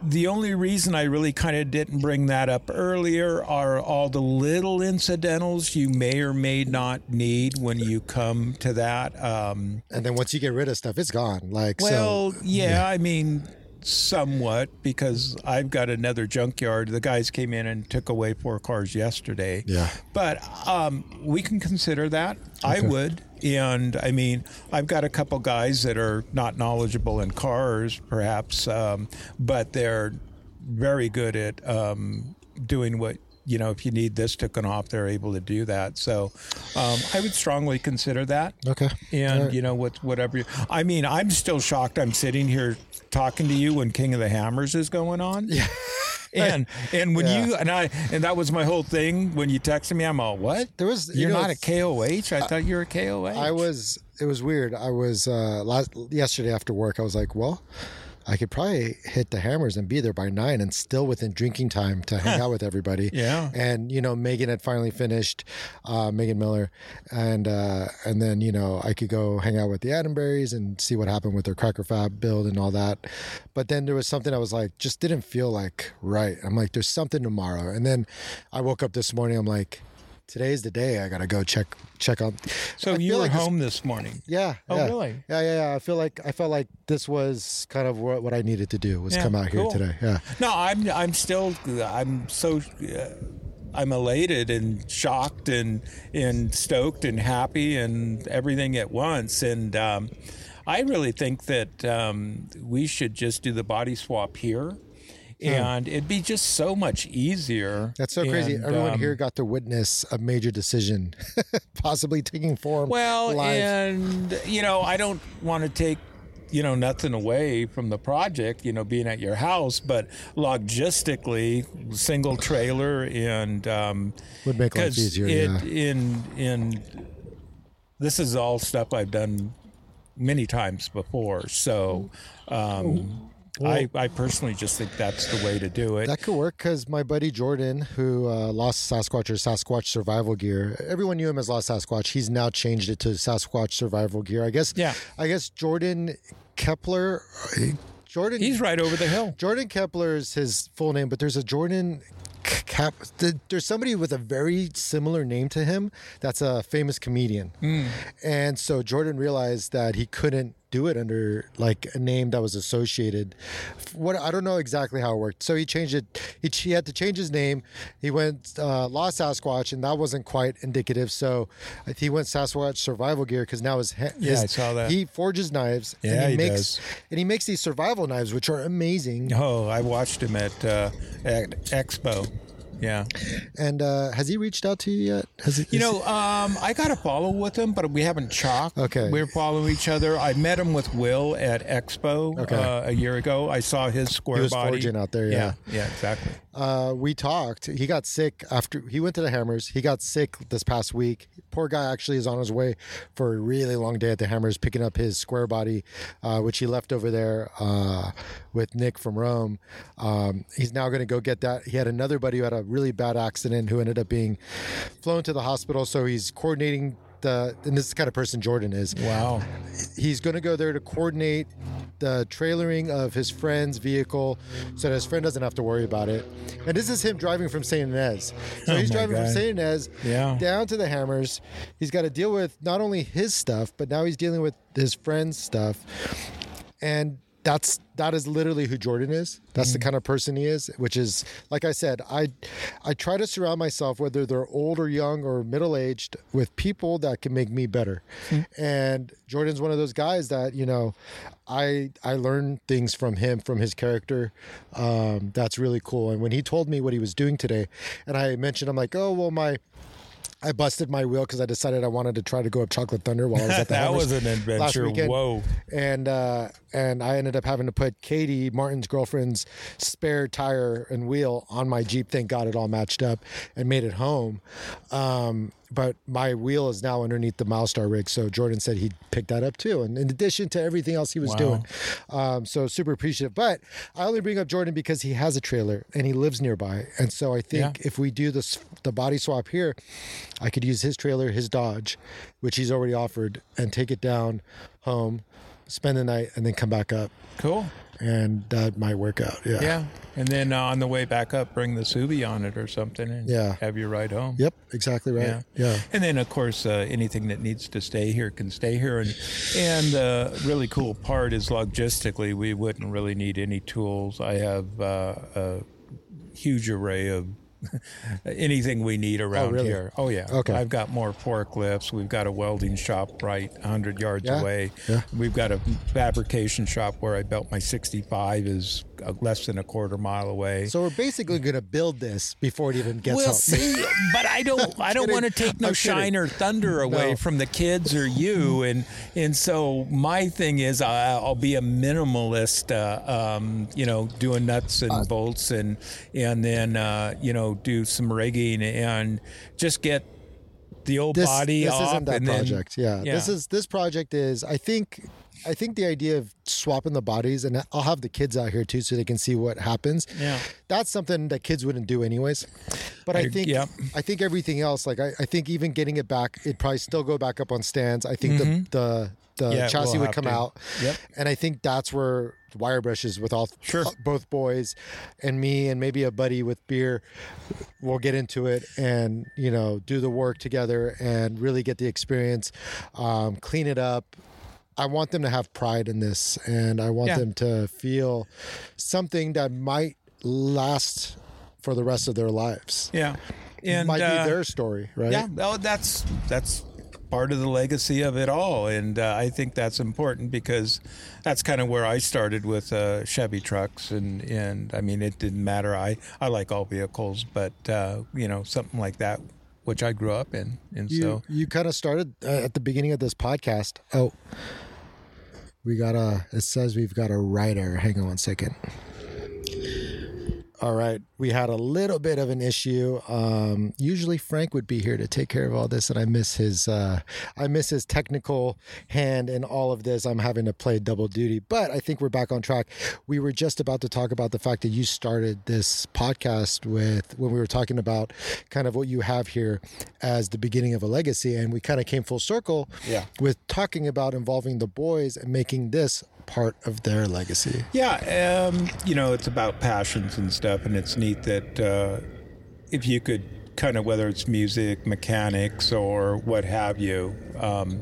the only reason I really kind of didn't bring that up earlier are all the little incidentals you may or may not need when you come to that. Um, And then once you get rid of stuff, it's gone. Like well, so. yeah, I mean, somewhat because I've got another junkyard. The guys came in and took away four cars yesterday. Yeah. But um, we can consider that. I would. And I mean, I've got a couple guys that are not knowledgeable in cars, perhaps, um, but they're very good at um, doing what. You know, if you need this taken off, they're able to do that. So, um, I would strongly consider that Okay. and you know what whatever you, i mean i'm still shocked i'm sitting here talking to you when king of the hammers is going on yeah and and when Yeah. you and i and that was my whole thing when you texted me i'm all what There was- you you're know, not a koh i thought you were a koh I was. It was weird. I was uh, last yesterday after work. I was like, well. I could probably hit the hammers and be there by nine and still within drinking time to hang out with everybody. Yeah. And, you know, Megan had finally finished, uh, Megan Miller. And, uh, and then, you know, I could go hang out with the Adamberries and see what happened with their Cracker Fab build and all that. But then there was something I was like, just didn't feel like right. I'm like, there's something tomorrow. And then I woke up this morning. I'm like, today's the day. I got to go check, check on. so I you were like this- home this morning yeah. Oh, yeah. really? Yeah, yeah, yeah. I feel like I felt like this was kind of what, what I needed to do was Yeah, come out cool. here today. Yeah. no i'm i'm still i'm so uh, I'm elated and shocked and and stoked and happy and everything at once. And um, I really think that um, we should just do the body swap here, and it'd be just so much easier. That's so crazy. And, Everyone um, here got to witness a major decision possibly taking form. Well, live. and you know, I don't want to take you know nothing away from the project, you know, being at your house, but logistically, single trailer and um, Would make life easier, It, yeah. In in this is all stuff I've done many times before, so. Um, I, I personally just think that's the way to do it. That could work because my buddy Jordan, who uh, lost Sasquatch or Sasquatch survival gear, everyone knew him as Lost Sasquatch. He's now changed it to Sasquatch survival gear. I guess. Yeah. I guess Jordan Kepler. Jordan. He's right over the hill. Jordan Kepler is his full name, but there's a Jordan Cap. There's somebody with a very similar name to him that's a famous comedian, and so Jordan realized that he couldn't do it under like a name that was associated. What I don't know exactly how it worked. So he changed it. He, he had to change his name. He went uh, Lost Sasquatch, and that wasn't quite indicative. So he went Sasquatch Survival Gear because now his, he- Yeah, I saw that. he forges knives. Yeah, and he, he makes does. and he makes these survival knives, which are amazing. Oh, I watched him at uh, at Expo. Yeah, And uh, has he reached out to you yet? Has he, you know, um, I got to follow with him, but we haven't chalked. Okay. we're following each other. I met him with Will at Expo Okay. uh, a year ago. I saw his square He was body forging out there, Yeah, yeah, exactly. Uh, we talked. He got sick after he went to the Hammers. He got sick this past week. Poor guy actually is on his way for a really long day at the Hammers, picking up his square body, uh, which he left over there uh, with Nick from Rome. Um, he's now going to go get that. He had another buddy who had a really bad accident who ended up being flown to the hospital. So he's coordinating. The, and this is the kind of person Jordan is. Wow. he's going to go there to coordinate the trailering of his friend's vehicle so that his friend doesn't have to worry about it. And this is him driving from St. Inez. So Oh he's driving from God. St. Inez Yeah. down to the Hammers. He's got to deal with not only his stuff, but now he's dealing with his friend's stuff. And that's that is literally who Jordan is. That's Mm. the kind of person he is, which is like I said, I I try to surround myself whether they're old or young or middle-aged with people that can make me better. Hmm. And Jordan's one of those guys that, you know, I I learn things from him, from his character. Um, that's really cool. And when he told me what he was doing today, and I mentioned, I'm like, oh well, my I busted my wheel because I decided I wanted to try to go up Chocolate Thunder while I was at the that was an adventure. Whoa. And uh, and I ended up having to put Katie Martin's girlfriend's spare tire and wheel on my Jeep. Thank God it all matched up and made it home. Um, but my wheel is now underneath the Milestar rig, so Jordan said he'd pick that up too. And in addition to everything else he was Wow. doing, um, so super appreciative. But I only bring up Jordan because he has a trailer and he lives nearby, and so I think Yeah. if we do this the body swap here, I could use his trailer, his Dodge, which he's already offered, and take it down home, spend the night, and then come back up, Cool. And that might work out. Yeah. Yeah. And then uh, on the way back up, bring the Subi on it or something and Yeah. have you ride home. Yep. Exactly right. Yeah. Yeah. And then, of course, uh, anything that needs to stay here can stay here. And and the really cool part is logistically, we wouldn't really need any tools. I have uh, a huge array of anything we need oh, around really? here. Oh yeah. Okay. I've got more forklifts. We've got a welding shop right 100 yards Yeah. away. Yeah. We've got a fabrication shop where I built my 65 is uh, less than a quarter mile away. So we're basically going to build this before it even gets We'll home. see, but I don't. I don't want to take no I'm kidding. shine or thunder away No. from the kids or you, and and so my thing is I, I'll be a minimalist. Uh, um, you know, doing nuts and bolts, and and then uh, you know do some rigging and just get the old this, body this off. isn't that and then- project. yeah. This is this project is I think I think the idea of swapping the bodies and I'll have the kids out here too so they can see what happens. Yeah. That's something that kids wouldn't do anyways. But I, I- think yep. I think everything else, like I, I think even getting it back, it'd probably still go back up on stands. I think the the the Mm-hmm. Yeah, chassis will would come to. out. Yep. And I think that's where wire brushes with all Sure. both boys and me and maybe a buddy with beer we'll get into it and you know do the work together and really get the experience um, clean it up i want them to have pride in this and i want Yeah. them to feel something that might last for the rest of their lives Yeah, and might uh, be their story right Yeah, well, that's that's part of the legacy of it all, and uh, I think that's important because that's kind of where I started with uh, Chevy trucks, and and I mean it didn't matter. I I like all vehicles, but uh, you know something like that, which I grew up in, and you, so you kind of started uh, at the beginning of this podcast oh We got a. It says we've got a writer. Hang on one second. All right, we had a little bit of an issue. Um, usually Frank would be here to take care of all this, and I miss his. Uh, I miss his technical hand in all of this. I'm having to play double duty, but I think we're back on track. We were just about to talk about the fact that you started this podcast with when we were talking about kind of what you have here as the beginning of a legacy, and we kind of came full circle. Yeah. with talking about involving the boys and making this part of their legacy. Yeah, um, you know, it's about passions and stuff, and it's neat that uh, if you could kind of, whether it's music, mechanics, or what have you, um,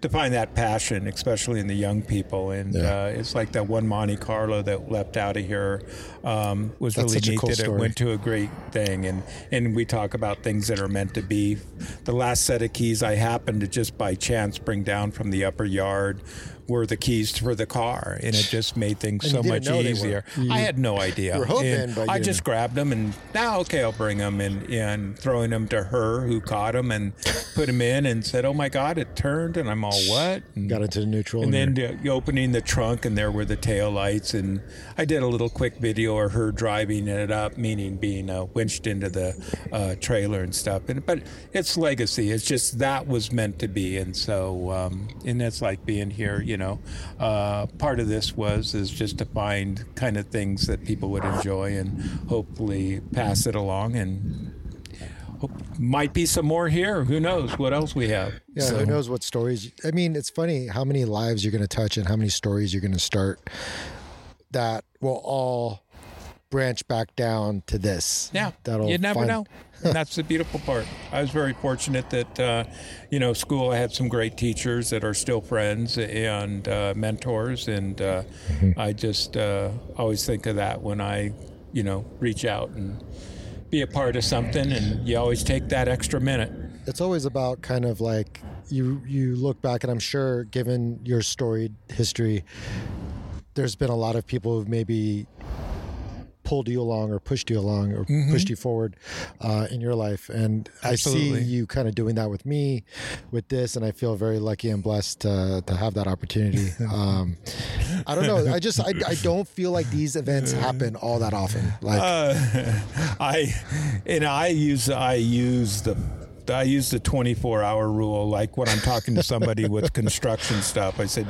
to find that passion, especially in the young people. And Yeah. uh, it's like that one Monte Carlo that left out of here um, was That's really neat cool that story. it went to a great thing. And, and we talk about things that are meant to be. The last set of keys I happened to just by chance bring down from the upper yard were the keys for the car, and it just made things so much easier. I had no idea. were hoping, And but I didn't just grabbed them and now, okay, I'll bring them and, and throwing them to her who caught them and put them in and said, "Oh my God, it turned!" And I'm all what? And, Got into the neutral, and then uh, opening the trunk and there were the tail lights and I did a little quick video of her driving it up, meaning being uh, winched into the uh, trailer and stuff. And but it's legacy. It's just that was meant to be, and so um, and it's like being here. You know, uh, part of this was is just to find kind of things that people would enjoy and hopefully pass it along and. hope- Might be some more here. Who knows what else we have? Yeah, So- who knows what stories? I mean, it's funny how many lives you're going to touch and how many stories you're going to start that will all branch back down to this. Yeah, that'll you never find- know. and that's the beautiful part. I was very fortunate that, uh, you know, school I had some great teachers that are still friends and uh, mentors, and uh, Mm-hmm. I just uh, always think of that when I, you know, reach out and be a part of something, and you always take that extra minute. It's always about kind of like you you look back, and I'm sure, given your storied history, there's been a lot of people who've maybe pulled you along or pushed you along or pushed you forward uh, in your life. And i see you kind of doing that with me with this and i feel very lucky and blessed to, to have that opportunity. Um, i don't know. I just I, I don't feel like these events happen all that often. Like Uh, I and I use I use the I use the 24 hour rule. Like when I'm talking to somebody with construction stuff, I said,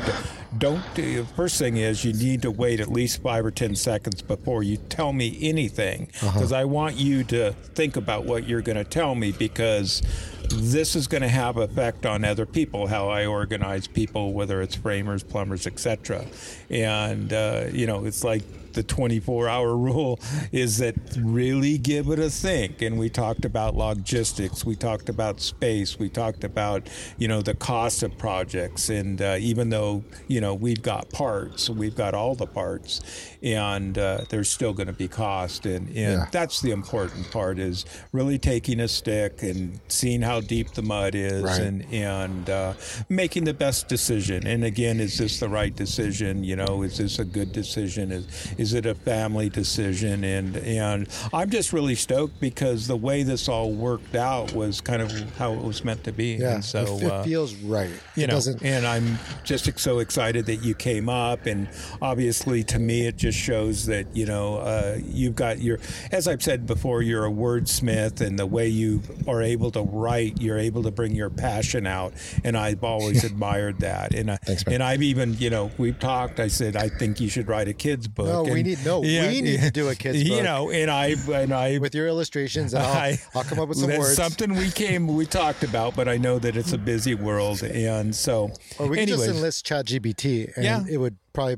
don't. The first thing is you need to wait at least five or 10 seconds before you tell me anything, because I want you to think about what you're going to tell me because this is going to have effect on other people how i organize people whether it's framers plumbers etc and uh, you know it's like the 24 hour rule is that really give it a think. And we talked about logistics we talked about space we talked about you know the cost of projects. And uh, even though you know we've got parts we've got all the parts and uh, there's still going to be cost. And, and Yeah. that's the important part is really taking a stick and seeing how deep the mud is Right. and and uh, making the best decision. And again is this the right decision? You know is this a good decision? Is is it a family decision? And and I'm just really stoked because the way this all worked out was kind of how it was meant to be. Yeah and so it, uh, feels right. You it know, doesn't and I'm just so excited that you came up, and obviously to me it just shows that you know uh, you've got your, as I've said before, you're a wordsmith, and the way you are able to write, you're able to bring your passion out, and I've always admired that, and I, Thanks, and I've even you know we've talked. I said I think you should write a kids book. No, we and- need- no, we need to do a kids You know, and I and I with your illustrations I'll, I- I'll come up with some words something we came we talked about, but I know that it's a busy world, and so Or we anyways, just enlist ChatGPT, and Yeah. it would probably.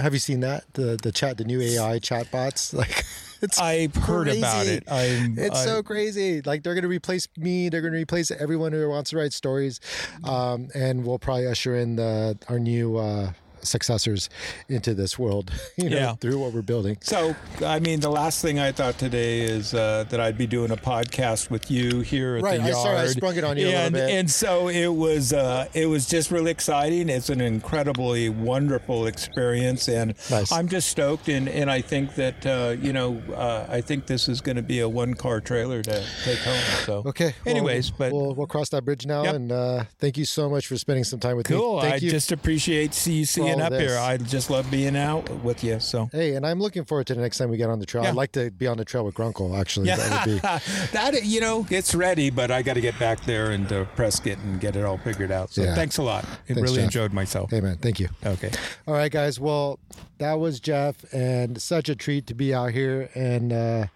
Have you seen that the the chat the new AI chat bots like it's I've heard about it. I'm, it's I- so crazy. Like they're going to replace me. They're going to replace everyone who wants to write stories, um, and we'll probably usher in the our new uh, successors into this world. You know, Yeah. through what we're building. So, I mean, the last thing I thought today is uh, that I'd be doing a podcast with you here at Right, the yard. saw- I sprung it on you a little and, bit. And so it was, uh, it was just really exciting. It's an incredibly wonderful experience, and Nice. I'm just stoked. And, and I think that uh, you know, uh, I think this is going to be a one car trailer to take home. So, Okay. well, Anyways, but we'll we'll cross that bridge now, Yep. and uh, thank you so much for spending some time with cool. me. Thank I you. just appreciate see, up this. here. I just love being out with you. So Hey, and I'm looking forward to the next time we get on the trail. Yeah. I'd like to be on the trail with Grunkle. Actually, that would be. that you know, it's ready, but I got to get back there and uh, press it and get it all figured out. So Yeah. thanks a lot. I really Jeff. enjoyed myself. Hey man, thank you. Okay. All right, guys. Well, that was Jeff, and such a treat to be out here and uh,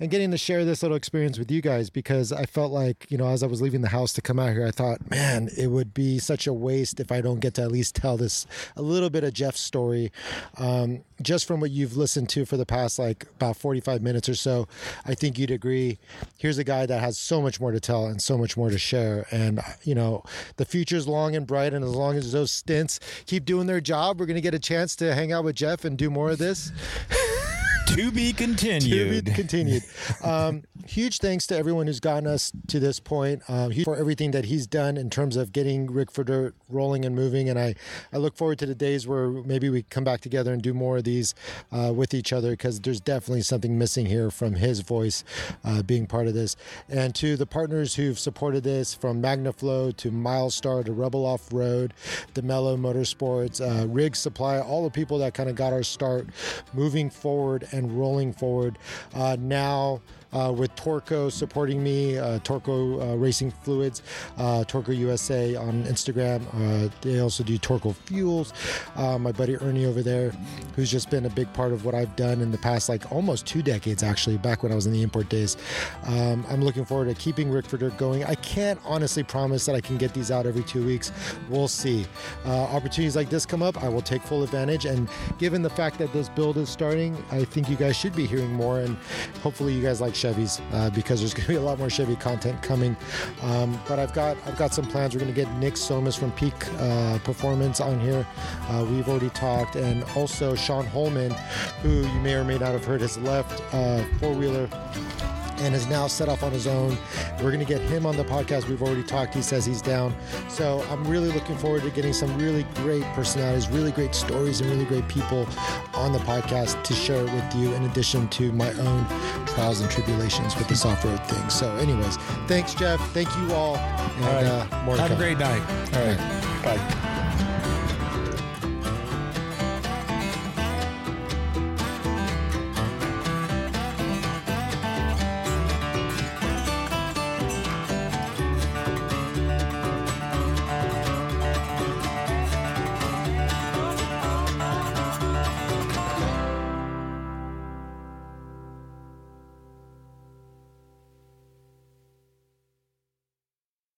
and getting to share this little experience with you guys because I felt like you know as I was leaving the house to come out here, I thought, man, it would be such a waste if I don't get to at least tell this a little bit of Jeff's story, um, just from what you've listened to for the past like about forty five minutes or so. I think you'd agree. Here's a guy that has so much more to tell and so much more to share, and you know the future's long and bright, and as long as those stints keep doing their job, we're gonna get a chance to hang out with Jeff and do more of this. To be continued. To be continued. Um, huge thanks to everyone who's gotten us to this point. Um, huge for everything that he's done in terms of getting Rick Dirt rolling and moving. And I, I look forward to the days where maybe we come back together and do more of these uh, with each other because there's definitely something missing here from his voice uh, being part of this. And to the partners who've supported this from MagnaFlow to Milestar to Rebel Off Road, DeMello Motorsports, uh, Rig Supply, all the people that kind of got our start moving forward and rolling forward. Uh, now, uh, with Torco supporting me, uh, Torco uh, Racing Fluids, uh, Torco USA on Instagram. Uh, they also do Torco Fuels. My buddy Ernie over there, who's just been a big part of what I've done in the past, like almost two decades actually, back when I was in the import days. Um, I'm looking forward to keeping Rigged for Dirt going. I can't honestly promise that I can get these out every two weeks. We'll see. Opportunities like this come up, I will take full advantage. And given the fact that this build is starting, I think you guys should be hearing more. And hopefully, you guys like Chevys uh, because there's going to be a lot more Chevy content coming. Um, but I've got I've got some plans. We're going to get Nick Somas from Peak uh, Performance on here. Uh, we've already talked, and also Sean Holman, who you may or may not have heard, has left uh, four wheeler and is now set off on his own. We're going to get him on the podcast. We've already talked. He says he's down. So I'm really looking forward to getting some really great personalities, really great stories, and really great people on the podcast to share it with you, in addition to my own trials and tribulations with this off road thing. So, anyways, thanks, Jeff. Thank you all. And All right. uh, more Have a great night. All right. Bye.